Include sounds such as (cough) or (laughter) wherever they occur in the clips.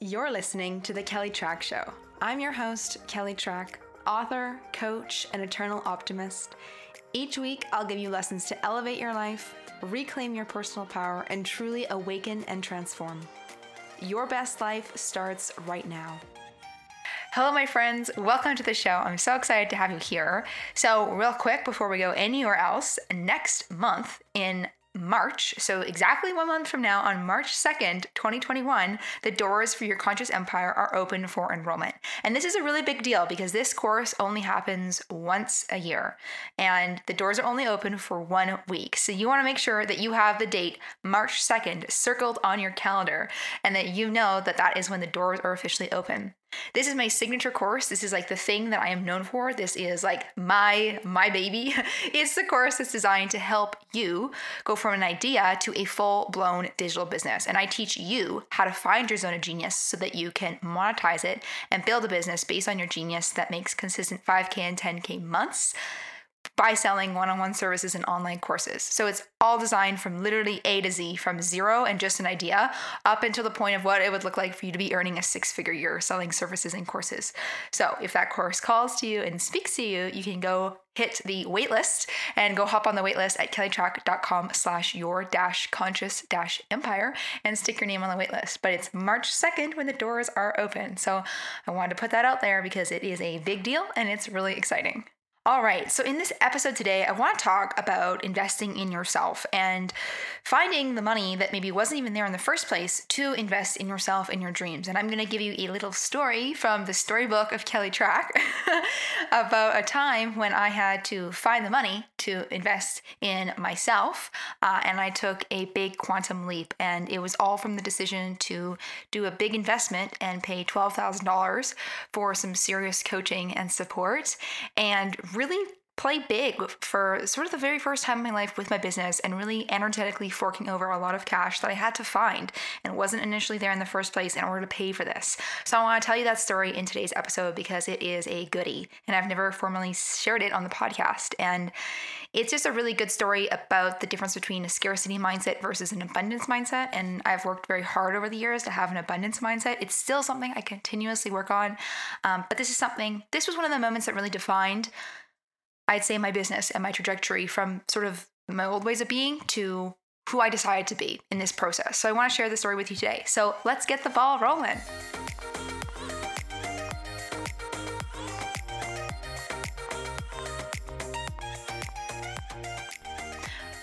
You're listening to The Kelly Trach Show. I'm your host, Kelly Trach, author, coach, and eternal optimist. Each week, I'll give you lessons to elevate your life, reclaim your personal power, and truly awaken and transform. Your best life starts right now. Hello, my friends. Welcome to the show. I'm so excited to have you here. So, real quick before we go anywhere else, next month in March, so exactly one month from now, on March 2nd, 2021, the doors for your conscious empire are open for enrollment. And this is a really big deal because this course only happens once a year and the doors are only open for one week. So you want to make sure that you have the date March 2nd circled on your calendar and that you know that that is when the doors are officially open. This is my signature course. This is like the thing that I am known for. This is like my my baby. (laughs) it's the course that's designed to help you go from an idea to a full-blown digital business. And I teach you how to find your zone of genius so that you can monetize it and build a business based on your genius that makes consistent 5k and 10k months by selling one on one services and online courses. So it's all designed from literally A to Z, from zero and just an idea up until the point of what it would look like for you to be earning a six figure year selling services and courses. So if that course calls to you and speaks to you, you can go hit the waitlist and go hop on the waitlist at kellytrach.com slash your dash conscious dash empire and stick your name on the waitlist. But it's March 2nd when the doors are open. So I wanted to put that out there because it is a big deal and it's really exciting. All right, so in this episode today, I want to talk about investing in yourself and finding the money that maybe wasn't even there in the first place to invest in yourself and your dreams. And I'm going to give you a little story from the storybook of Kelly Trach (laughs) about a time when I had to find the money to invest in myself. Uh, and I took a big quantum leap. And it was all from the decision to do a big investment and pay $12,000 for some serious coaching and support. And really play big for sort of the very first time in my life with my business and really energetically forking over a lot of cash that I had to find and wasn't initially there in the first place in order to pay for this. So I want to tell you that story in today's episode because it is a goody and I've never formally shared it on the podcast. And it's just a really good story about the difference between a scarcity mindset versus an abundance mindset. And I've worked very hard over the years to have an abundance mindset. It's still something I continuously work on. Um, but this is something, this was one of the moments that really defined I'd say my business and my trajectory from sort of my old ways of being to who I decided to be in this process. So I want to share this story with you today. So let's get the ball rolling.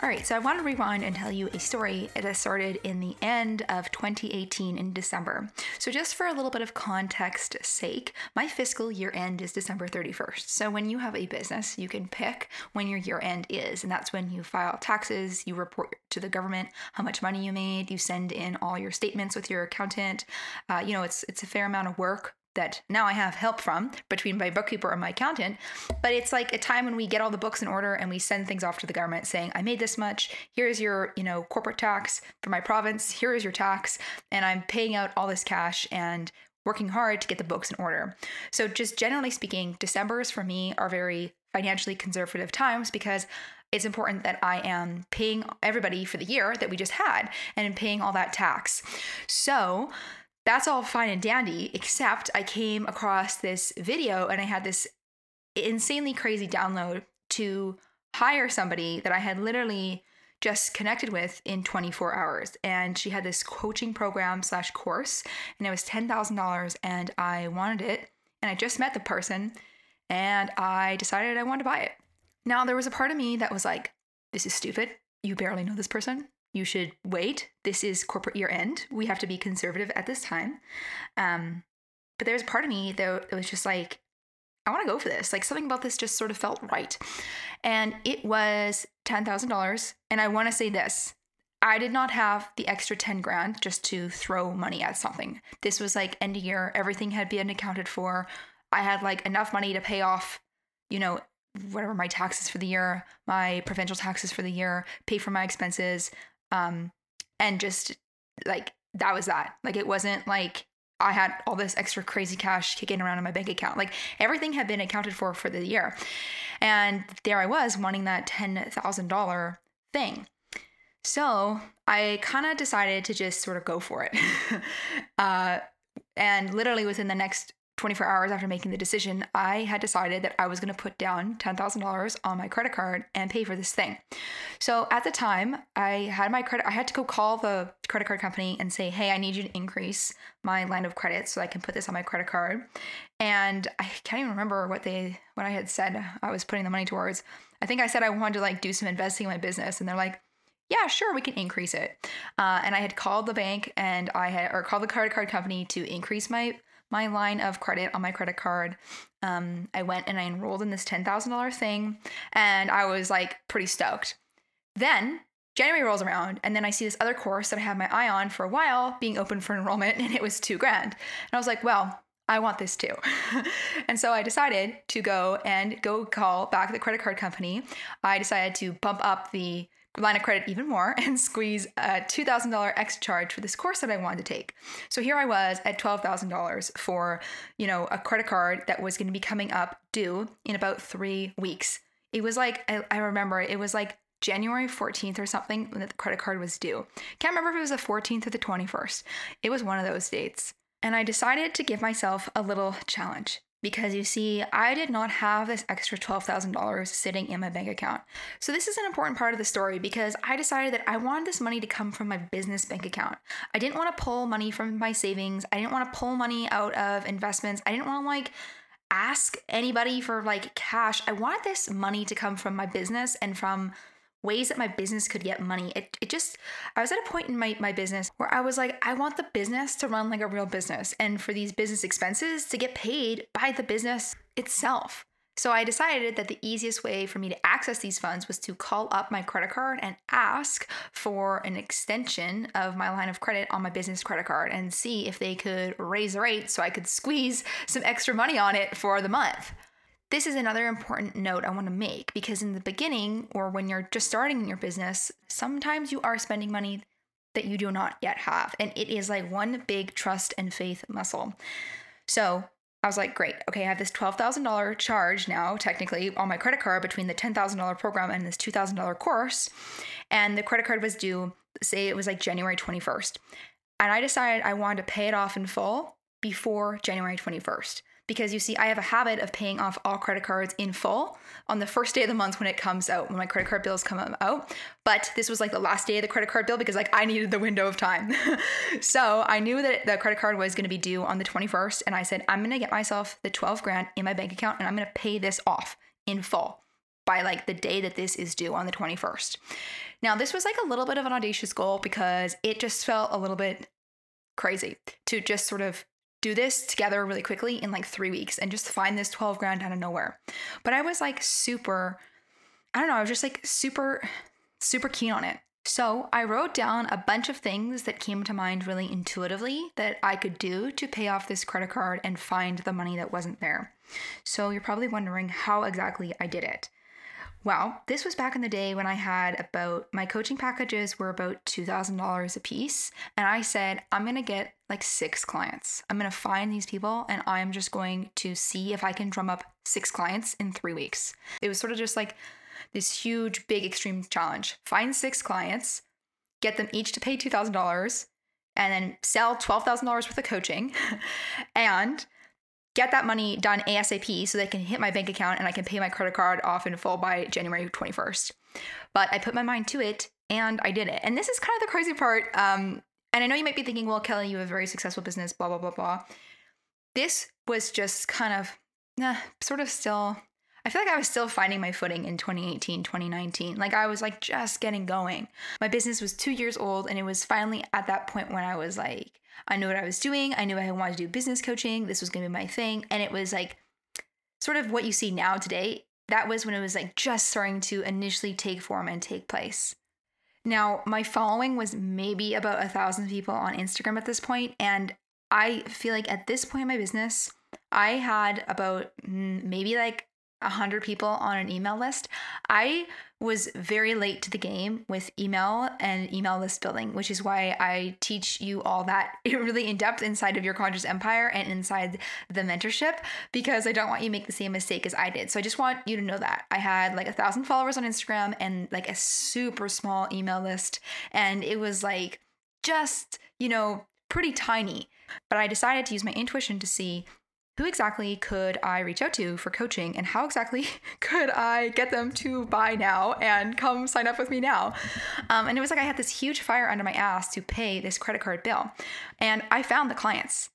All right, so I want to rewind and tell you a story that started in the end of 2018 in December. So, just for a little bit of context sake, my fiscal year end is December 31st. So, when you have a business, you can pick when your year end is, and that's when you file taxes, you report to the government how much money you made, you send in all your statements with your accountant. Uh, you know, it's it's a fair amount of work that now I have help from between my bookkeeper and my accountant. But it's like a time when we get all the books in order and we send things off to the government saying, I made this much. Here's your, you know, corporate tax for my province. Here is your tax. And I'm paying out all this cash and working hard to get the books in order. So just generally speaking, December's for me are very financially conservative times because it's important that I am paying everybody for the year that we just had and paying all that tax. So that's all fine and dandy, except I came across this video and I had this insanely crazy download to hire somebody that I had literally just connected with in 24 hours. And she had this coaching program slash course, and it was $10,000. And I wanted it. And I just met the person, and I decided I wanted to buy it. Now, there was a part of me that was like, this is stupid. You barely know this person you should wait. This is corporate year end. We have to be conservative at this time. Um, but there's part of me though that was just like, I want to go for this. Like something about this just sort of felt right. And it was $10,000. And I want to say this I did not have the extra 10 grand just to throw money at something. This was like end of year, everything had been accounted for. I had like enough money to pay off, you know, whatever my taxes for the year, my provincial taxes for the year, pay for my expenses, um, and just like that was that. Like it wasn't like I had all this extra crazy cash kicking around in my bank account. Like everything had been accounted for for the year. And there I was wanting that $10,000 thing. So I kind of decided to just sort of go for it. (laughs) uh, And literally within the next 24 hours after making the decision, I had decided that I was going to put down $10,000 on my credit card and pay for this thing. So at the time, I had my credit, I had to go call the credit card company and say, hey, I need you to increase my line of credit so I can put this on my credit card. And I can't even remember what they, what I had said I was putting the money towards. I think I said I wanted to like do some investing in my business. And they're like, yeah, sure, we can increase it. Uh, and I had called the bank and I had, or called the credit card company to increase my my line of credit on my credit card. Um, I went and I enrolled in this $10,000 thing and I was like pretty stoked. Then January rolls around and then I see this other course that I had my eye on for a while being open for enrollment (laughs) and it was two grand. And I was like, well, I want this too. (laughs) and so I decided to go and go call back the credit card company. I decided to bump up the line of credit even more (laughs) and squeeze a $2,000 X charge for this course that I wanted to take. So here I was at $12,000 for, you know, a credit card that was going to be coming up due in about three weeks. It was like, I, I remember it was like January 14th or something when the credit card was due. Can't remember if it was the 14th or the 21st. It was one of those dates. And I decided to give myself a little challenge because you see, I did not have this extra $12,000 sitting in my bank account. So, this is an important part of the story because I decided that I wanted this money to come from my business bank account. I didn't want to pull money from my savings, I didn't want to pull money out of investments, I didn't want to like ask anybody for like cash. I wanted this money to come from my business and from ways that my business could get money. It, it just, I was at a point in my, my business where I was like, I want the business to run like a real business and for these business expenses to get paid by the business itself. So I decided that the easiest way for me to access these funds was to call up my credit card and ask for an extension of my line of credit on my business credit card and see if they could raise the rate so I could squeeze some extra money on it for the month. This is another important note I want to make because in the beginning, or when you're just starting your business, sometimes you are spending money that you do not yet have. And it is like one big trust and faith muscle. So I was like, great. Okay, I have this $12,000 charge now, technically, on my credit card between the $10,000 program and this $2,000 course. And the credit card was due, say it was like January 21st. And I decided I wanted to pay it off in full before January 21st because you see, I have a habit of paying off all credit cards in full on the first day of the month when it comes out, when my credit card bills come out. But this was like the last day of the credit card bill because like I needed the window of time. (laughs) so I knew that the credit card was going to be due on the 21st. And I said, I'm going to get myself the 12 grand in my bank account and I'm going to pay this off in full by like the day that this is due on the 21st. Now, this was like a little bit of an audacious goal because it just felt a little bit crazy to just sort of do this together really quickly in like three weeks and just find this 12 grand out of nowhere. But I was like super, I don't know, I was just like super, super keen on it. So I wrote down a bunch of things that came to mind really intuitively that I could do to pay off this credit card and find the money that wasn't there. So you're probably wondering how exactly I did it. Well, this was back in the day when I had about my coaching packages were about $2,000 a piece. And I said, I'm going to get like six clients. I'm going to find these people and I'm just going to see if I can drum up six clients in three weeks. It was sort of just like this huge, big, extreme challenge. Find six clients, get them each to pay $2,000, and then sell $12,000 worth of coaching. (laughs) and get that money done ASAP so they can hit my bank account and I can pay my credit card off in full by January 21st. But I put my mind to it and I did it. And this is kind of the crazy part. Um, and I know you might be thinking, well, Kelly, you have a very successful business, blah, blah, blah, blah. This was just kind of, nah, sort of still, I feel like I was still finding my footing in 2018, 2019. Like I was like just getting going. My business was two years old and it was finally at that point when I was like, I knew what I was doing. I knew I wanted to do business coaching. This was going to be my thing. And it was like sort of what you see now today. That was when it was like just starting to initially take form and take place. Now, my following was maybe about a thousand people on Instagram at this point, and I feel like at this point in my business, I had about mm, maybe like 100 people on an email list. I was very late to the game with email and email list building, which is why I teach you all that (laughs) really in depth inside of your conscious empire and inside the mentorship because I don't want you to make the same mistake as I did. So I just want you to know that I had like a thousand followers on Instagram and like a super small email list. And it was like just, you know, pretty tiny. But I decided to use my intuition to see who exactly could I reach out to for coaching and how exactly (laughs) could I get them to buy now and come sign up with me now? Um, and it was like I had this huge fire under my ass to pay this credit card bill. And I found the clients.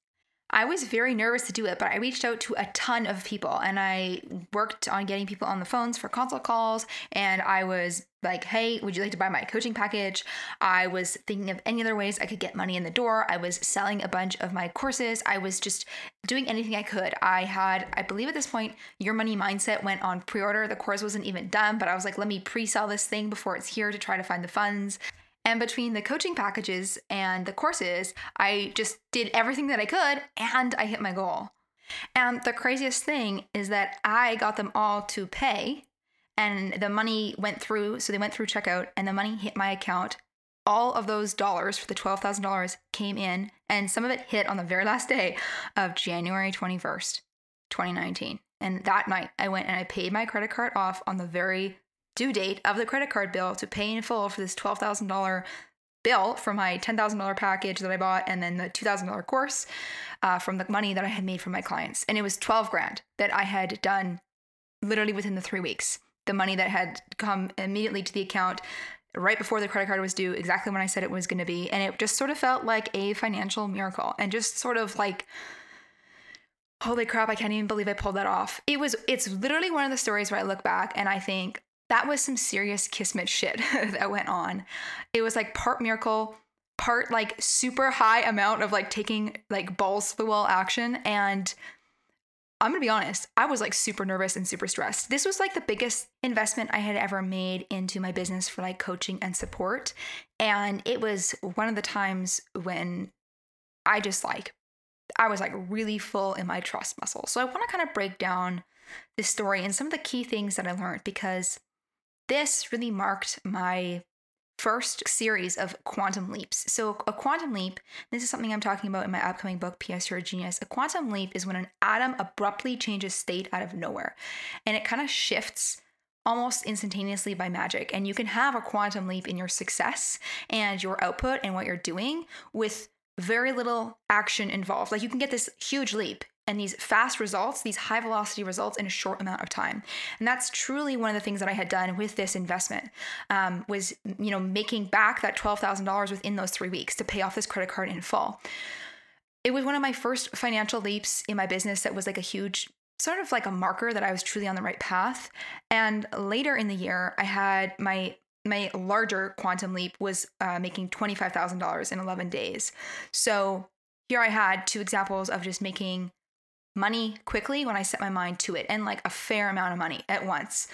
I was very nervous to do it, but I reached out to a ton of people and I worked on getting people on the phones for consult calls. And I was like, hey, would you like to buy my coaching package? I was thinking of any other ways I could get money in the door. I was selling a bunch of my courses. I was just doing anything I could. I had, I believe at this point, Your Money Mindset went on pre order. The course wasn't even done, but I was like, let me pre sell this thing before it's here to try to find the funds. And between the coaching packages and the courses, I just did everything that I could and I hit my goal. And the craziest thing is that I got them all to pay and the money went through. So they went through checkout and the money hit my account. All of those dollars for the $12,000 came in and some of it hit on the very last day of January 21st, 2019. And that night I went and I paid my credit card off on the very due date of the credit card bill to pay in full for this $12,000 bill for my $10,000 package that I bought and then the $2,000 course uh, from the money that I had made from my clients. And it was 12 grand that I had done literally within the three weeks. The money that had come immediately to the account right before the credit card was due, exactly when I said it was going to be. And it just sort of felt like a financial miracle and just sort of like, holy crap, I can't even believe I pulled that off. It was, it's literally one of the stories where I look back and I think, that was some serious kismet shit (laughs) that went on. It was like part miracle, part like super high amount of like taking like balls to the wall action. And I'm gonna be honest, I was like super nervous and super stressed. This was like the biggest investment I had ever made into my business for like coaching and support. And it was one of the times when I just like, I was like really full in my trust muscle. So I wanna kind of break down this story and some of the key things that I learned because this really marked my first series of quantum leaps. So, a quantum leap, this is something I'm talking about in my upcoming book, P.S. You're a Genius. A quantum leap is when an atom abruptly changes state out of nowhere and it kind of shifts almost instantaneously by magic. And you can have a quantum leap in your success and your output and what you're doing with very little action involved. Like you can get this huge leap and these fast results, these high velocity results in a short amount of time. And that's truly one of the things that I had done with this investment um, was, you know, making back that $12,000 within those three weeks to pay off this credit card in full. It was one of my first financial leaps in my business that was like a huge sort of like a marker that I was truly on the right path. And later in the year, I had my my larger quantum leap was uh, making $25,000 in 11 days. So here I had two examples of just making money quickly when I set my mind to it and like a fair amount of money at once.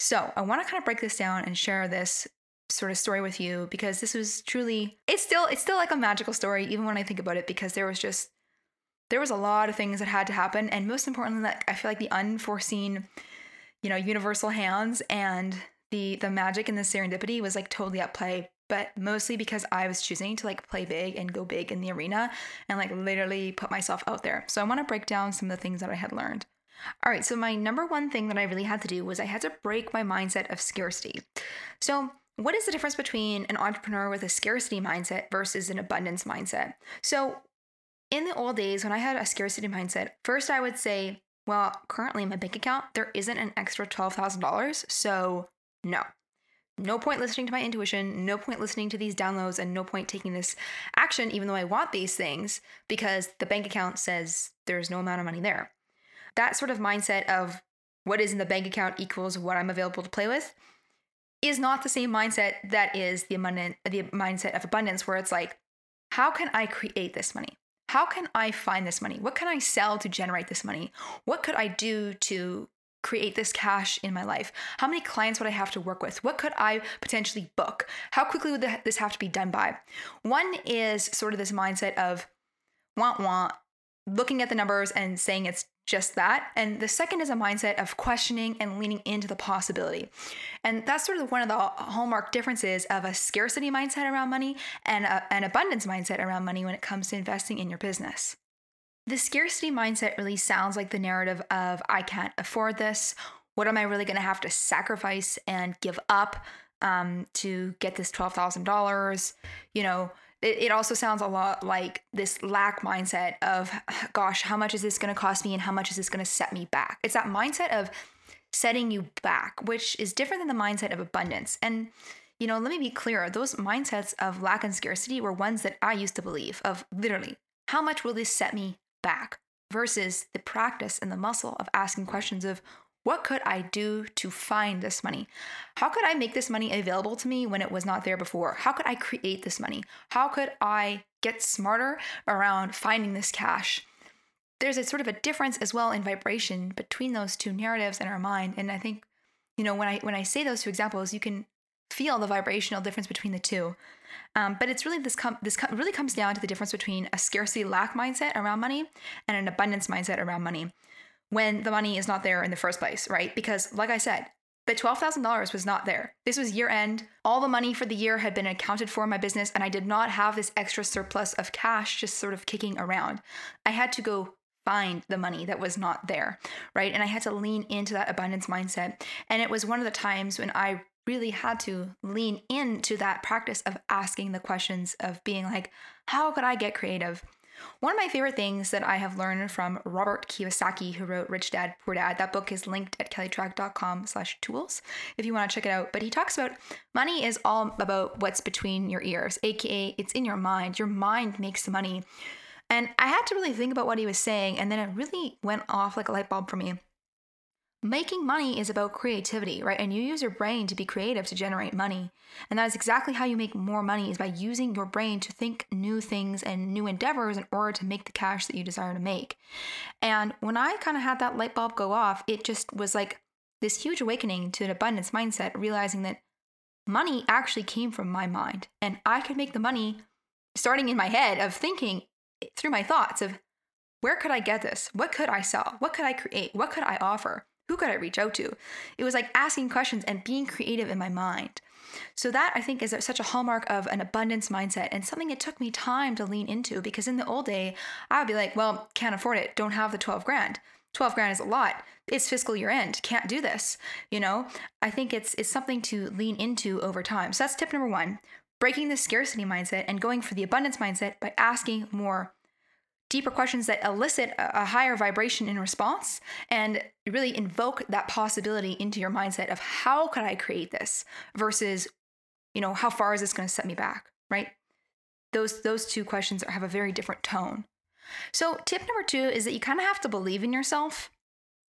So I want to kind of break this down and share this sort of story with you because this was truly it's still it's still like a magical story even when I think about it because there was just there was a lot of things that had to happen and most importantly like I feel like the unforeseen you know universal hands and the the magic and the serendipity was like totally at play but mostly because I was choosing to like play big and go big in the arena and like literally put myself out there. So I want to break down some of the things that I had learned. All right, so my number one thing that I really had to do was I had to break my mindset of scarcity. So, what is the difference between an entrepreneur with a scarcity mindset versus an abundance mindset? So, in the old days when I had a scarcity mindset, first I would say, well, currently in my bank account, there isn't an extra $12,000. So, no, no point listening to my intuition, no point listening to these downloads, and no point taking this action, even though I want these things, because the bank account says there's no amount of money there. That sort of mindset of what is in the bank account equals what I'm available to play with is not the same mindset that is the abundant the mindset of abundance where it's like how can I create this money? How can I find this money? What can I sell to generate this money? What could I do to create this cash in my life? How many clients would I have to work with? What could I potentially book? How quickly would this have to be done by? One is sort of this mindset of want, want, looking at the numbers and saying it's just that. And the second is a mindset of questioning and leaning into the possibility. And that's sort of one of the hallmark differences of a scarcity mindset around money and a, an abundance mindset around money when it comes to investing in your business. The scarcity mindset really sounds like the narrative of I can't afford this. What am I really going to have to sacrifice and give up um, to get this $12,000? You know, it, it also sounds a lot like this lack mindset of, (sighs) gosh, how much is this going to cost me and how much is this going to set me back? It's that mindset of setting you back, which is different than the mindset of abundance. And, you know, let me be clear those mindsets of lack and scarcity were ones that I used to believe of literally, how much will this set me back? Versus the practice and the muscle of asking questions of, what could I do to find this money? How could I make this money available to me when it was not there before? How could I create this money? How could I get smarter around finding this cash? There's a sort of a difference as well in vibration between those two narratives in our mind. And I think, you know, when I when I say those two examples, you can feel the vibrational difference between the two. Um, but it's really this com- this com- really comes down to the difference between a scarcity lack mindset around money and an abundance mindset around money when the money is not there in the first place, right? Because, like I said, the $12,000 was not there. This was year end. All the money for the year had been accounted for in my business, and I did not have this extra surplus of cash just sort of kicking around. I had to go find the money that was not there, right? And I had to lean into that abundance mindset. And it was one of the times when I really had to lean into that practice of asking the questions of being like, how could I get creative? One of my favorite things that I have learned from Robert Kiyosaki, who wrote Rich Dad Poor Dad, that book is linked at kellytrach.com slash tools if you want to check it out. But he talks about money is all about what's between your ears, aka it's in your mind. Your mind makes the money. And I had to really think about what he was saying, and then it really went off like a light bulb for me making money is about creativity, right? And you use your brain to be creative to generate money. And that is exactly how you make more money is by using your brain to think new things and new endeavors in order to make the cash that you desire to make. And when I kind of had that light bulb go off, it just was like this huge awakening to an abundance mindset, realizing that money actually came from my mind and I could make the money starting in my head of thinking through my thoughts of where could I get this? What could I sell? What could I create? What could I offer? Who could I reach out to? It was like asking questions and being creative in my mind. So, that I think is such a hallmark of an abundance mindset and something it took me time to lean into because in the old day, I would be like, well, can't afford it, don't have the 12 grand. 12 grand is a lot. It's fiscal year end. Can't do this. You know, I think it's it's something to lean into over time. So that's tip number 1, breaking the scarcity mindset and going for the abundance mindset by asking more deeper questions that elicit a higher vibration in response and really invoke that possibility into your mindset of how could I create this versus, you know, how far is this going to set me back, right? Those those two questions have a very different tone. So, tip number 2 is that you kind of have to believe in yourself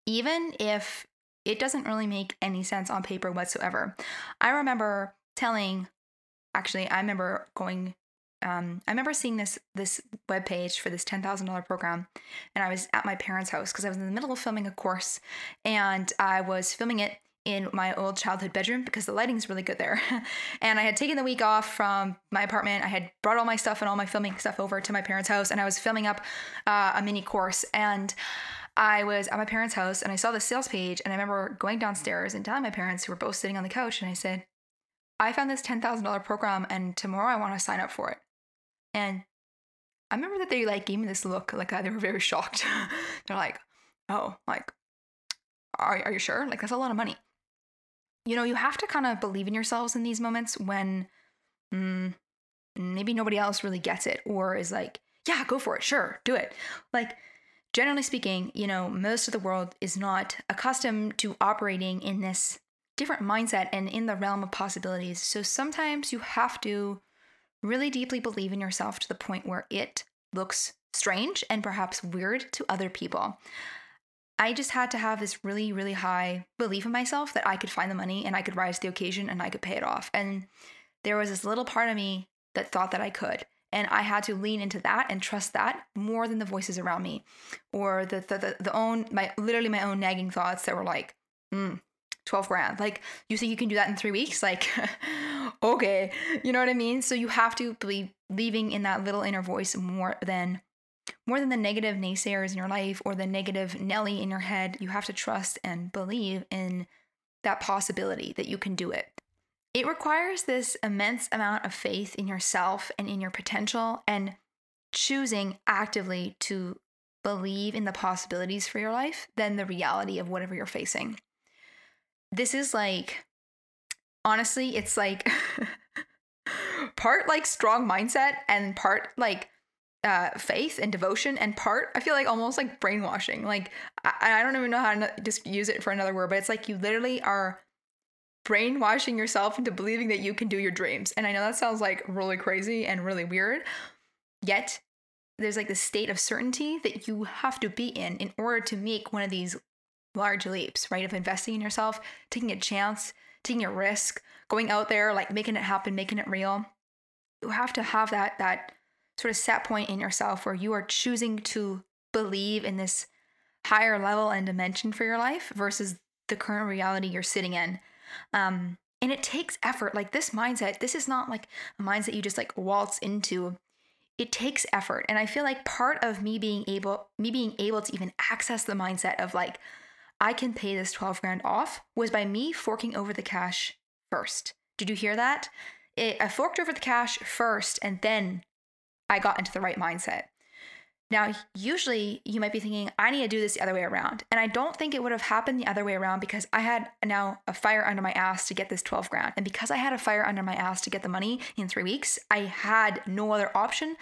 even if it doesn't really make any sense on paper whatsoever. I remember telling actually I remember going um, I remember seeing this this web page for this ten thousand dollar program, and I was at my parents' house because I was in the middle of filming a course, and I was filming it in my old childhood bedroom because the lighting's really good there. (laughs) and I had taken the week off from my apartment. I had brought all my stuff and all my filming stuff over to my parents' house, and I was filming up uh, a mini course. And I was at my parents' house, and I saw the sales page, and I remember going downstairs and telling my parents, who were both sitting on the couch, and I said, "I found this ten thousand dollar program, and tomorrow I want to sign up for it." And I remember that they like gave me this look, like uh, they were very shocked. (laughs) They're like, "Oh, like, are are you sure? Like that's a lot of money." You know, you have to kind of believe in yourselves in these moments when mm, maybe nobody else really gets it or is like, "Yeah, go for it, sure, do it." Like generally speaking, you know, most of the world is not accustomed to operating in this different mindset and in the realm of possibilities. So sometimes you have to really deeply believe in yourself to the point where it looks strange and perhaps weird to other people. I just had to have this really, really high belief in myself that I could find the money and I could rise to the occasion and I could pay it off. And there was this little part of me that thought that I could. And I had to lean into that and trust that more than the voices around me or the, the, the, the own, my literally my own nagging thoughts that were like, mm, 12 grand. Like, you think you can do that in three weeks? Like, (laughs) okay. You know what I mean? So you have to be leaving in that little inner voice more than more than the negative naysayers in your life or the negative Nelly in your head. You have to trust and believe in that possibility that you can do it. It requires this immense amount of faith in yourself and in your potential and choosing actively to believe in the possibilities for your life than the reality of whatever you're facing this is like honestly, it's like (laughs) part like strong mindset and part like uh, faith and devotion and part I feel like almost like brainwashing. Like I, I don't even know how to just use it for another word, but it's like you literally are brainwashing yourself into believing that you can do your dreams. And I know that sounds like really crazy and really weird. Yet there's like the state of certainty that you have to be in in order to make one of these large leaps, right? Of investing in yourself, taking a chance, taking a risk, going out there, like making it happen, making it real. You have to have that that sort of set point in yourself where you are choosing to believe in this higher level and dimension for your life versus the current reality you're sitting in. Um, and it takes effort. Like this mindset, this is not like a mindset you just like waltz into. It takes effort. And I feel like part of me being able, me being able to even access the mindset of like, I can pay this 12 grand off was by me forking over the cash first. Did you hear that? It, I forked over the cash first and then I got into the right mindset. Now, usually you might be thinking, I need to do this the other way around. And I don't think it would have happened the other way around because I had now a fire under my ass to get this 12 grand. And because I had a fire under my ass to get the money in three weeks, I had no other option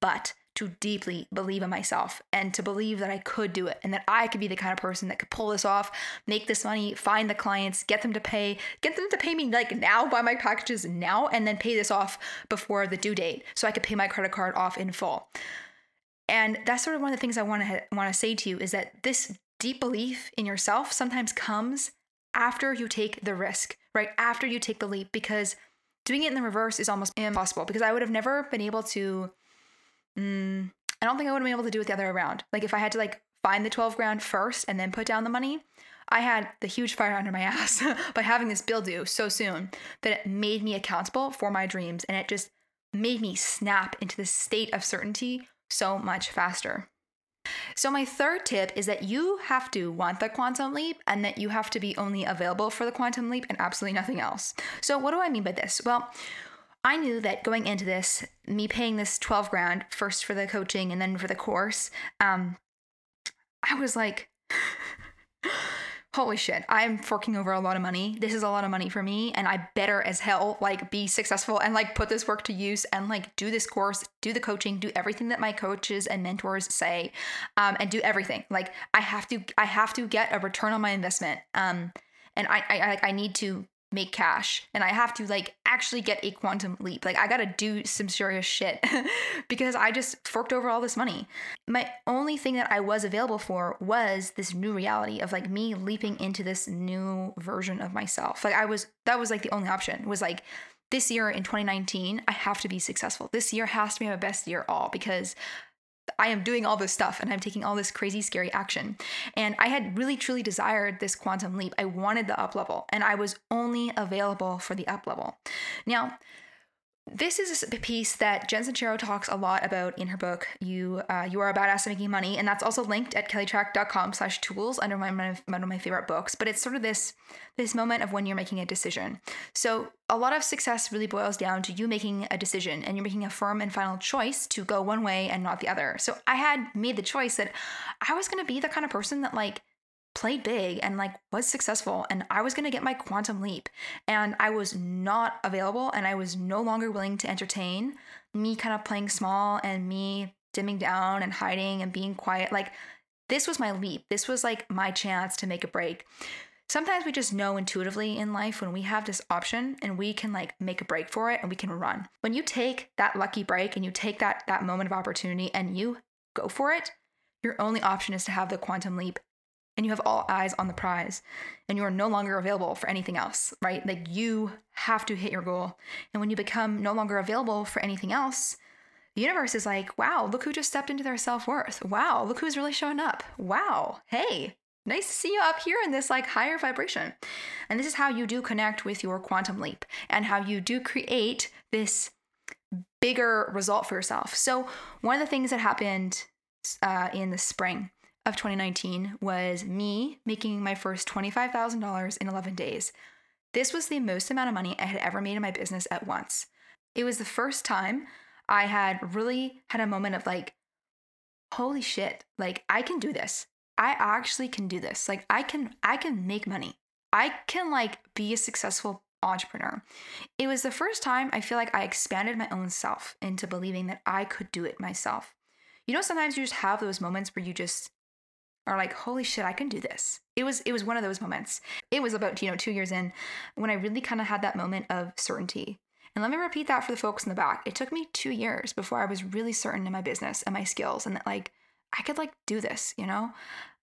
but to deeply believe in myself and to believe that I could do it and that I could be the kind of person that could pull this off, make this money, find the clients, get them to pay, get them to pay me like now, buy my packages now, and then pay this off before the due date so I could pay my credit card off in full. And that's sort of one of the things I want to want to say to you is that this deep belief in yourself sometimes comes after you take the risk, right? After you take the leap because doing it in the reverse is almost impossible because I would have never been able to mm, I don't think I would have been able to do it the other way around. Like if I had to like find the 12 grand first and then put down the money, I had the huge fire (laughs) under my ass by having this bill due so soon that it made me accountable for my dreams and it just made me snap into this state of certainty so much faster. So, my third tip is that you have to want the quantum leap and that you have to be only available for the quantum leap and absolutely nothing else. So, what do I mean by this? Well, I knew that going into this, me paying this 12 grand first for the coaching and then for the course, um, I was like, (sighs) holy shit, I'm forking over a lot of money. This is a lot of money for me. And I better as hell like be successful and like put this work to use and like do this course, do the coaching, do everything that my coaches and mentors say, um, and do everything. Like I have to, I have to get a return on my investment. Um, and I, I, I need to make cash and I have to like actually get a quantum leap. Like I got to do some serious shit (laughs) because I just forked over all this money. My only thing that I was available for was this new reality of like me leaping into this new version of myself. Like I was that was like the only option. Was like this year in 2019, I have to be successful. This year has to be my best year all because I am doing all this stuff and I'm taking all this crazy, scary action. And I had really, truly desired this quantum leap. I wanted the up level, and I was only available for the up level. Now, this is a piece that Jen Sincero talks a lot about in her book. You uh, you are a badass at making money, and that's also linked at kellytrach.com slash tools under my, one of my favorite books. But it's sort of this this moment of when you're making a decision. So a lot of success really boils down to you making a decision, and you're making a firm and final choice to go one way and not the other. So I had made the choice that I was going to be the kind of person that like played big and like was successful and I was going to get my quantum leap and I was not available and I was no longer willing to entertain me kind of playing small and me dimming down and hiding and being quiet. Like this was my leap. This was like my chance to make a break. Sometimes we just know intuitively in life when we have this option and we can like make a break for it and we can run. When you take that lucky break and you take that that moment of opportunity and you go for it your only option is to have the quantum leap and you have all eyes on the prize and you are no longer available for anything else, right? Like you have to hit your goal. And when you become no longer available for anything else, the universe is like, wow, look who just stepped into their self worth. Wow, look who's really showing up. Wow, hey, nice to see you up here in this like higher vibration. And this is how you do connect with your quantum leap and how you do create this bigger result for yourself. So, one of the things that happened uh, in the spring of 2019 was me making my first $25,000 in 11 days. This was the most amount of money I had ever made in my business at once. It was the first time I had really had a moment of like, holy shit, like I can do this. I actually can do this. Like I can I can make money. I can like be a successful entrepreneur. It was the first time I feel like I expanded my own self into believing that I could do it myself. You know, sometimes you just have those moments where you just are like, holy shit, I can do this. It was it was one of those moments. It was about, you know, two years in when I really kind of had that moment of certainty. And let me repeat that for the folks in the back. It took me two years before I was really certain in my business and my skills and that like I could like do this, you know?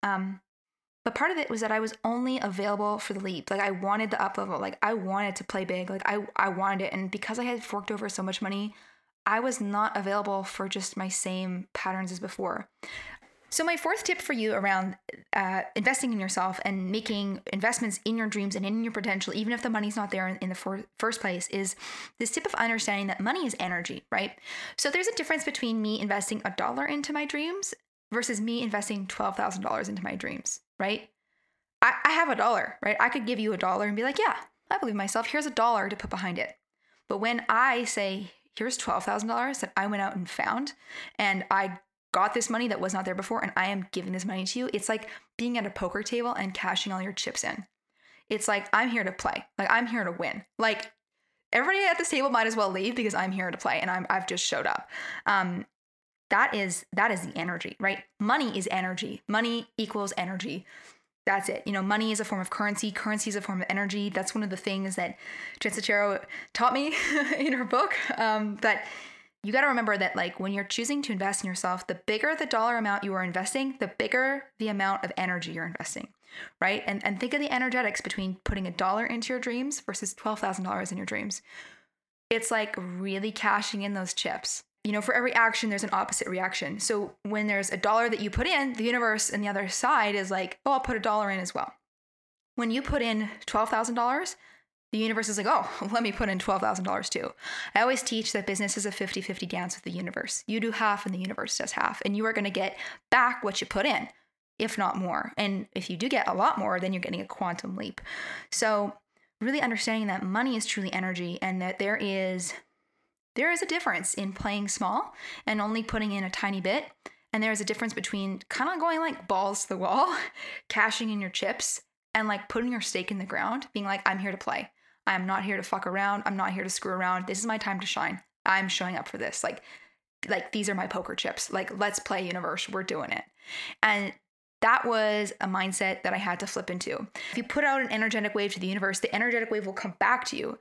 Um, but part of it was that I was only available for the leap. Like I wanted the up level. Like I wanted to play big. Like I I wanted it. And because I had forked over so much money, I was not available for just my same patterns as before. So, my fourth tip for you around uh, investing in yourself and making investments in your dreams and in your potential, even if the money's not there in, the for- first place, is this tip of understanding that money is energy, right? So, there's a difference between me investing a dollar into my dreams versus me investing $12,000 into my dreams, right? I, I have a dollar, right? I could give you a dollar and be like, yeah, I believe myself. Here's a dollar to put behind it. But when I say, here's $12,000 that I went out and found, and I got this money that was not there before and I am giving this money to you. It's like being at a poker table and cashing all your chips in. It's like I'm here to play. Like I'm here to win. Like everybody at this table might as well leave because I'm here to play and I'm I've just showed up. Um that is that is the energy, right? Money is energy. Money equals energy. That's it. You know, money is a form of currency. Currency is a form of energy. That's one of the things that Jen taught me (laughs) in her book. Um, that you got to remember that like when you're choosing to invest in yourself the bigger the dollar amount you are investing the bigger the amount of energy you're investing right? And, and think of the energetics between putting a dollar into your dreams versus $12000 in your dreams. It's like really cashing in those chips. You know for every action there's an opposite reaction. So when there's a dollar that you put in the universe and the other side is like oh i'll put a dollar in as well. When you put in $12000 the universe is like, oh, (laughs) let me put in $12,000 too. I always teach that business is a 50 50 dance with the universe. You do half and the universe does half, and you are going to get back what you put in, if not more. And if you do get a lot more, then you're getting a quantum leap. So, really understanding that money is truly energy and that there is there is a difference in playing small and only putting in a tiny bit and there is a difference between kind of going like balls to the wall (laughs) cashing in your chips and like putting your stake in the ground being like i'm here to play I'm not here to fuck around. I'm not here to screw around. This is my time to shine. I'm showing up for this. Like, like these are my poker chips. Like, let's play universe. We're doing it. And that was a mindset that I had to flip into. If you put out an energetic wave to the universe, the energetic wave will come back to you.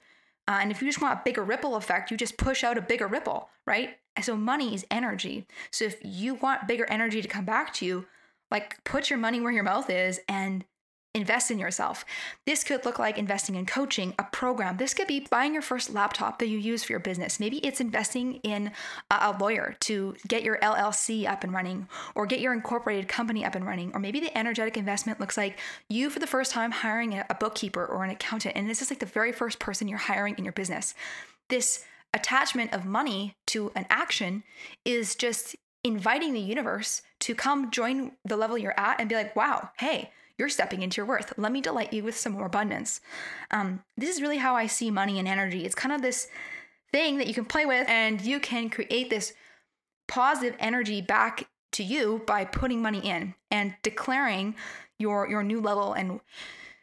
Uh, and if you just want a bigger ripple effect, you just push out a bigger ripple, right? So money is energy. So if you want bigger energy to come back to you, like put your money where your mouth is and invest in yourself. This could look like investing in coaching, a program. This could be buying your first laptop that you use for your business. Maybe it's investing in a lawyer to get your LLC up and running or get your incorporated company up and running. Or maybe the energetic investment looks like you for the first time hiring a bookkeeper or an accountant. And this is like the very first person you're hiring in your business. This attachment of money to an action is just inviting the universe to come join the level you're at and be like, wow, hey, you're stepping into your worth. Let me delight you with some more abundance. Um, this is really how I see money and energy. It's kind of this thing that you can play with, and you can create this positive energy back to you by putting money in and declaring your your new level and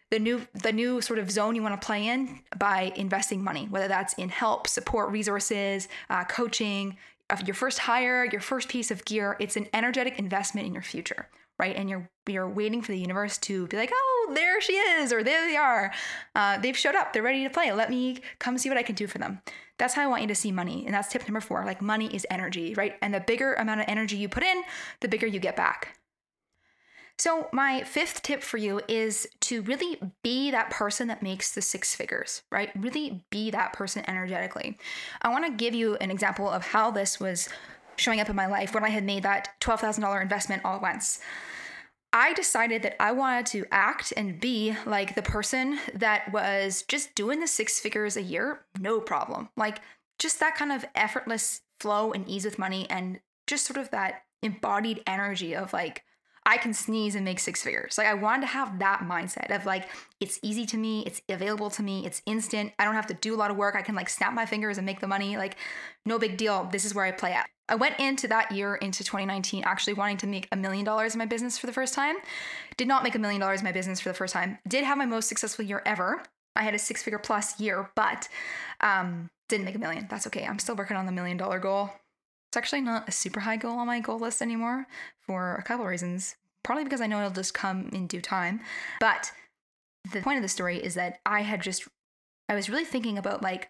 the new the new sort of zone you want to play in by investing money whether that's in help support resources uh, coaching uh, your first hire your first piece of gear it's an energetic investment in your future right? And you're you're waiting for the universe to be like, oh, there she is, or there they are. Uh, they've showed up. They're ready to play. Let me come see what I can do for them. That's how I want you to see money, and that's tip number four. Like money is energy, right? And the bigger amount of energy you put in, the bigger you get back. So, my fifth tip for you is to really be that person that makes the six figures, right? Really be that person energetically. I want to give you an example of how this was showing up in my life when I had made that $12,000 investment all at once. I decided that I wanted to act and be like the person that was just doing the six figures a year, no problem. Like just that kind of effortless flow and ease with money and just sort of that embodied energy of like, I can sneeze and make six figures. Like I wanted to have that mindset of like it's easy to me, it's available to me, it's instant. I don't have to do a lot of work. I can like snap my fingers and make the money. Like no big deal. This is where I play at. I went into that year into 2019 actually wanting to make a million dollars in my business for the first time. Did not make a million dollars in my business for the first time. Did have my most successful year ever. I had a six figure plus year, but um, didn't make a million. That's okay. I'm still working on the million dollar goal. It's actually not a super high goal on my goal list anymore for a couple of reasons. Probably because I know it'll just come in due time. But the point of the story is that I had just, I was really thinking about like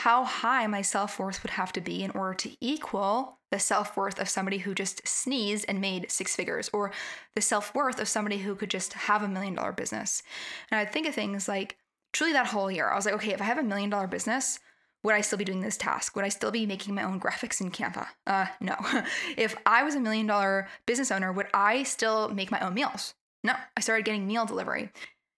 how high my self worth would have to be in order to equal the self worth of somebody who just sneezed and made six figures, or the self worth of somebody who could just have a million dollar business. And I'd think of things like truly that whole year. I was like, okay, if I have a million dollar business, would I still be doing this task? Would I still be making my own graphics in Canva? Uh, no. (laughs) if I was a million dollar business owner, would I still make my own meals? No. I started getting meal delivery.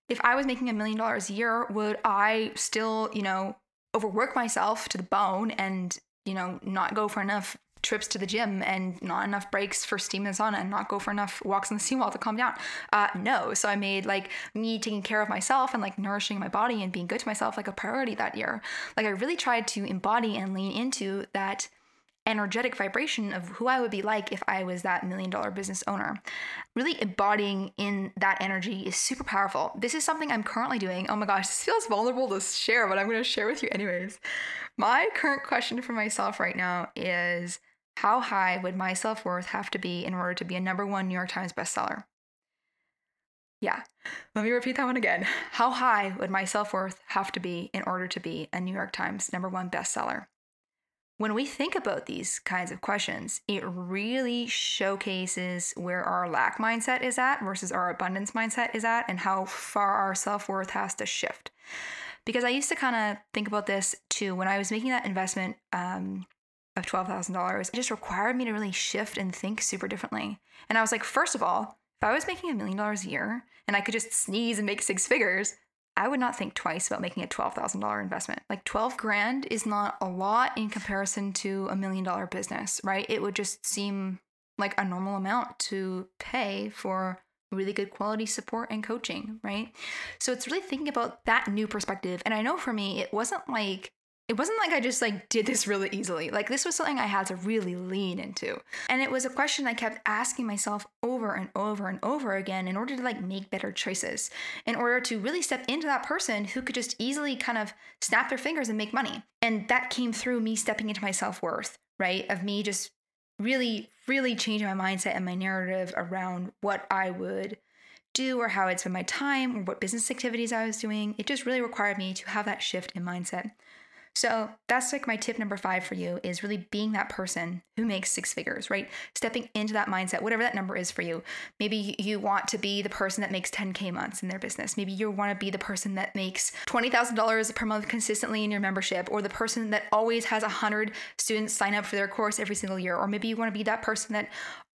If I was making a million dollars a year, would I still, you know, overwork myself to the bone and, you know, not go for enough trips to the gym and not enough breaks for steam and sauna and not go for enough walks on the (laughs) seawall to calm down. Uh, no. So I made like me taking care of myself and like nourishing my body and being good to myself like a priority that year. Like I really tried to embody and lean into that energetic vibration of who I would be like if I was that million dollar business owner. Really embodying in that energy is super powerful. This is something I'm currently doing. Oh my gosh, this feels vulnerable to share, but I'm going to share with you anyways. My current question for myself right now is how high would my self worth have to be in order to be a number one New York Times bestseller? Yeah, let me repeat that one again. How high would my self worth have to be in order to be a New York Times number one bestseller? When we think about these kinds of questions, it really showcases where our lack mindset is at versus our abundance mindset is at and how far our self worth has to shift. Because I used to kind of think about this too when I was making that investment um, of $12,000, it just required me to really shift and think super differently. And I was like, first of all, if I was making a million dollars a year and I could just sneeze and make six figures, I would not think twice about making a $12,000 investment. Like 12 grand is not a lot in comparison to a million dollar business, right? It would just seem like a normal amount to pay for really good quality support and coaching, right? So it's really thinking about that new perspective. And I know for me, it wasn't like it wasn't like I just like did this really easily. Like this was something I had to really lean into. And it was a question I kept asking myself over and over and over again in order to like make better choices, in order to really step into that person who could just easily kind of snap their fingers and make money. And that came through me stepping into my self-worth, right? Of me just really really changing my mindset and my narrative around what I would do or how I'd spend my time or what business activities I was doing. It just really required me to have that shift in mindset. So that's like my tip number five for you is really being that person who makes six figures, right? Stepping into that mindset, whatever that number is for you. Maybe you want to be the person that makes 10K months in their business. Maybe you want to be the person that makes $20,000 per month consistently in your membership, or the person that always has 100 students sign up for their course every single year. Or maybe you want to be that person that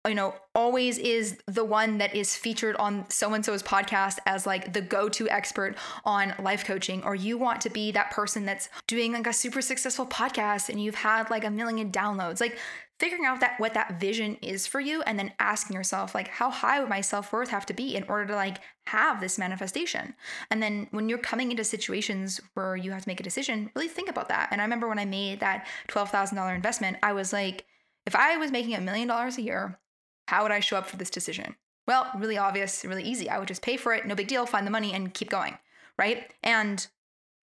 you know, always is the one that is featured on so and so's podcast as like the go to expert on life coaching, or you want to be that person that's doing like a super successful podcast and you've had like a million downloads. Like figuring out that what that vision is for you and then asking yourself like how high would my self-worth have to be in order to like have this manifestation and then when you're coming into situations where you have to make a decision really think about that and i remember when i made that $12000 investment i was like if i was making a million dollars a year how would I show up for this decision? Well, really obvious, really easy. I would just pay for it, no big deal, find the money and keep going, right? And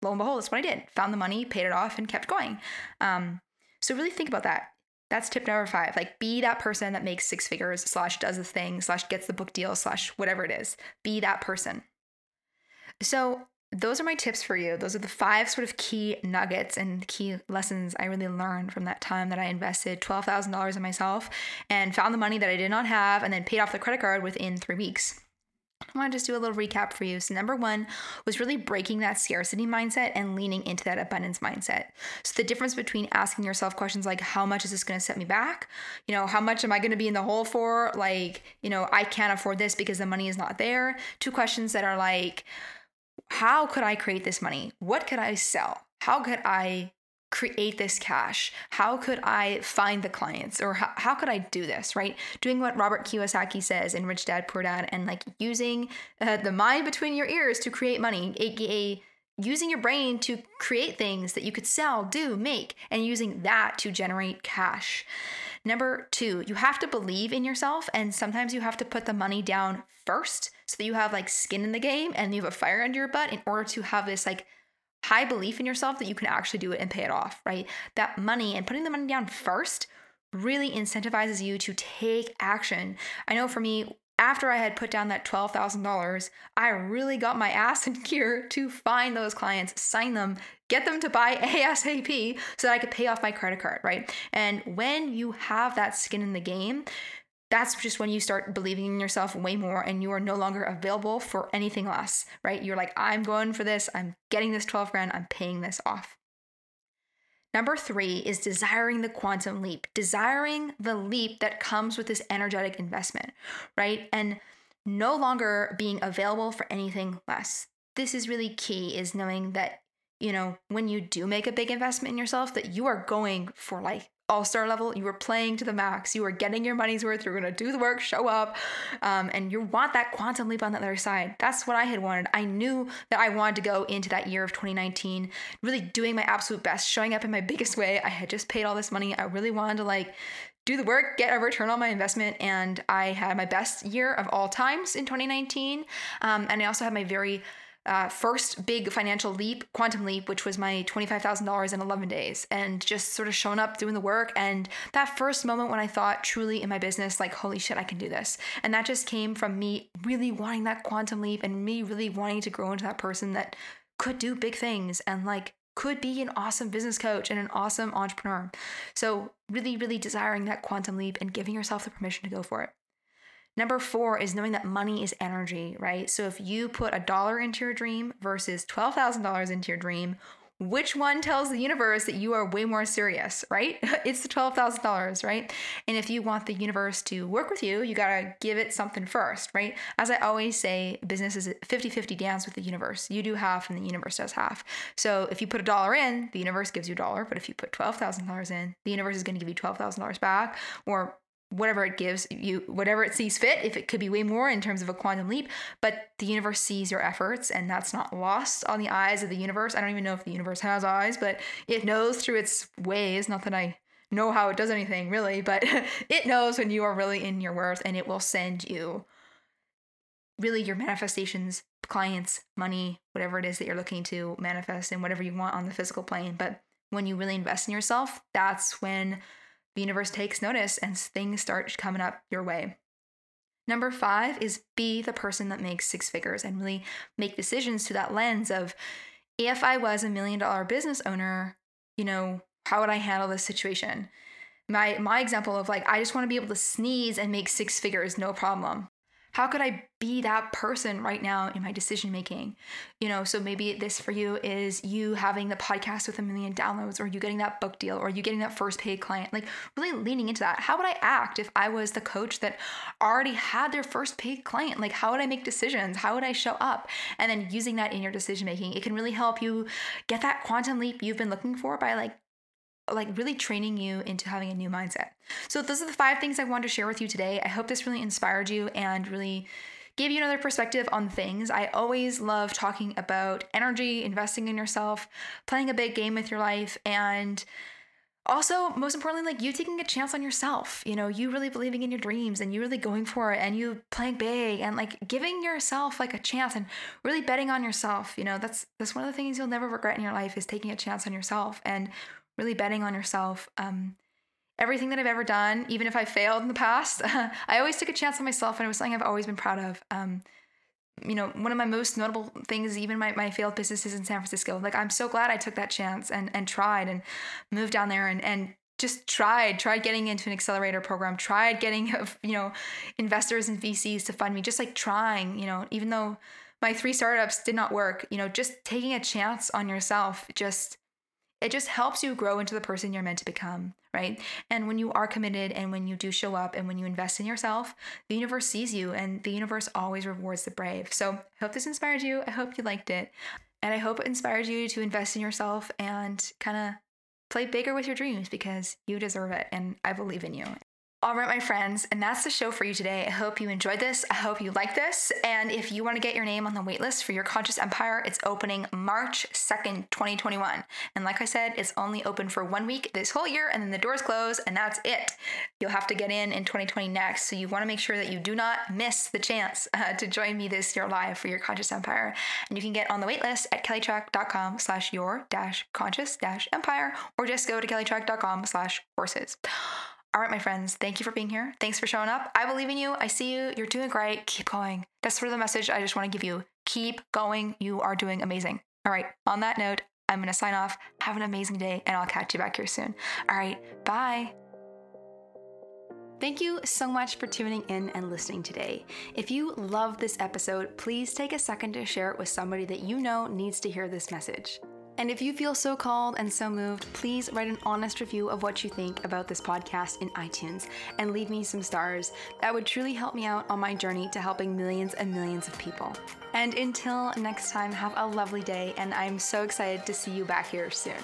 lo and behold, that's what I did. Found the money, paid it off, and kept going. Um, so really think about that. That's tip number five. Like, be that person that makes six figures, slash, does the thing, slash, gets the book deal, slash, whatever it is. Be that person. So, those are my tips for you. Those are the five sort of key nuggets and key lessons I really learned from that time that I invested $12,000 in myself and found the money that I did not have and then paid off the credit card within three weeks. I want to just do a little recap for you. So, number one was really breaking that scarcity mindset and leaning into that abundance mindset. So, the difference between asking yourself questions like, how much is this going to set me back? You know, how much am I going to be in the hole for? Like, you know, I can't afford this because the money is not there. Two questions that are like, how could I create this money? What could I sell? How could I create this cash? How could I find the clients? Or how, how could I do this, right? Doing what Robert Kiyosaki says in Rich Dad Poor Dad and like using uh, the mind between your ears to create money, aka using your brain to create things that you could sell, do, make, and using that to generate cash. Number two, you have to believe in yourself, and sometimes you have to put the money down first so that you have like skin in the game and you have a fire under your butt in order to have this like high belief in yourself that you can actually do it and pay it off, right? That money and putting the money down first really incentivizes you to take action. I know for me, after I had put down that $12,000, I really got my ass in (laughs) gear to find those clients, sign them, get them to buy (laughs) ASAP so that I could pay off my credit card, right? And when you have that skin in the game, that's just when you start believing in yourself way more and you are no longer available for anything less, right? You're like, I'm going for this, I'm getting this 12 grand, I'm paying this off. Number three is desiring the quantum leap, desiring the leap that comes with this energetic investment, right? And no longer being available for anything less. This is really key, is knowing that, you know, when you do make a big investment in yourself, that you are going for like all star level. You are playing to the max. You are getting your money's worth. You're going to do the work, show up, um, and you want that quantum leap on the other side. That's what I had wanted. I knew that I wanted to go into that year of 2019, really doing my absolute best, showing up in my biggest way. I had just paid all this money. I really wanted to like do the work, get a return on my investment, and I had my best year of all times in 2019. Um, and I also had my very uh, first big financial leap, quantum leap, which was my $25,000 in 11 days, and just sort of showing up, doing the work. And that first moment when I thought truly in my business, like, holy shit, I can do this. And that just came from me really wanting that quantum leap and me really wanting to grow into that person that could do big things and like could be an awesome business coach and an awesome entrepreneur. So, really, really desiring that quantum leap and giving yourself the permission to go for it. Number four is knowing that money is energy, right? So if you put a dollar into your dream versus $12,000 into your dream, which one tells the universe that you are way more serious, right? (laughs) It's the $12,000, right? And if you want the universe to work with you, you got to give it something first, right? As I always say, business is a 50 50 dance with the universe. You do half and the universe does half. So if you put a dollar in, the universe gives you a dollar. But if you put $12,000 in, the universe is going to give you $12,000 back or whatever it gives you, whatever it sees fit. If it could be way more in terms of a quantum leap, but the universe sees your efforts and that's not lost on the eyes of the universe. I don't even know if the universe has eyes, but it knows through its ways. Not that I know how it does anything really, but (laughs) it knows when you are really in your worth and it will send you really your manifestations, clients, money, whatever it is that you're looking to manifest and whatever you want on the physical plane. But when you really invest in yourself, that's when the universe takes notice and things start coming up your way. Number five is be the person that makes six figures and really make decisions to that lens of if I was a million dollar business owner, you know, how would I handle this situation? My my example of like I just want to be able to sneeze and make six figures, no problem how could I be that person right now in my decision making? You know, so maybe this for you is you having the podcast with a million downloads, or you getting that book deal, or you getting that first paid client, like really leaning into that. How would I act if I was the coach that already had their first paid client? Like, how would I make decisions? How would I show up? And then using that in your decision making, it can really help you get that quantum leap you've been looking for by like like really training you into having a new mindset. So those are the five things I wanted to share with you today. I hope this really inspired you and really gave you another perspective on things. I always love talking about energy, investing in yourself, playing a big game with your life and also most importantly like you taking a chance on yourself you know you really believing in your dreams and you really going for it and you playing big and like giving yourself like a chance and really betting on yourself you know that's that's one of the things you'll never regret in your life is taking a chance on yourself and really betting on yourself. Um, everything that I've ever done, even if I failed in the past, (laughs) I always took a chance on myself and it was something I've always been proud of. Um, you know, one of my most notable things, even my, my failed businesses in San Francisco, like I'm so glad I took that chance and, and tried and moved down there and, and just tried, tried getting into an accelerator program, tried getting, (laughs) you know, investors and VCs to fund me, just like trying, you know, even though my three startups did not work, you know, just taking a chance on yourself, just it just helps you grow into the person you're meant to become, right? And when you are committed and when you do show up and when you invest in yourself, the universe sees you and the universe always rewards the brave. So I hope this inspired you. I hope you liked it. And I hope it inspired you to invest in yourself and kind of play bigger with your dreams because you deserve it. And I believe in you. All right, my friends, and that's the show for you today. I hope you enjoyed this. I hope you like this. And if you want to get your name on the waitlist for your conscious empire, it's opening March 2nd, 2021. And like I said, it's only open for one week this whole year, and then the doors close, and that's it. You'll have to get in in 2020 next. So you want to make sure that you do not miss the chance (laughs) uh, to join me this year live for your conscious empire. And you can get on the waitlist at kellytrach.com slash your dash conscious dash empire, or just go to kellytrach.com slash courses. All right, my friends, thank you for being here. Thanks for showing up. I believe in you. I see you. You're doing great. Keep going. That's sort of the message I just want to give you. Keep going. You are doing amazing. All right, on that note, I'm going to sign off. Have an amazing day, and I'll catch you back here soon. All right, bye. Thank you so much for tuning in and listening today. If you love this episode, please take a second to share it with somebody that you know needs to hear this message. And if you feel so called and so moved, please write an honest review of what you think about this podcast in iTunes and leave me some stars. That would truly help me out on my journey to helping millions and millions of people. And until next time, have a lovely day, and I'm so excited to see you back here soon.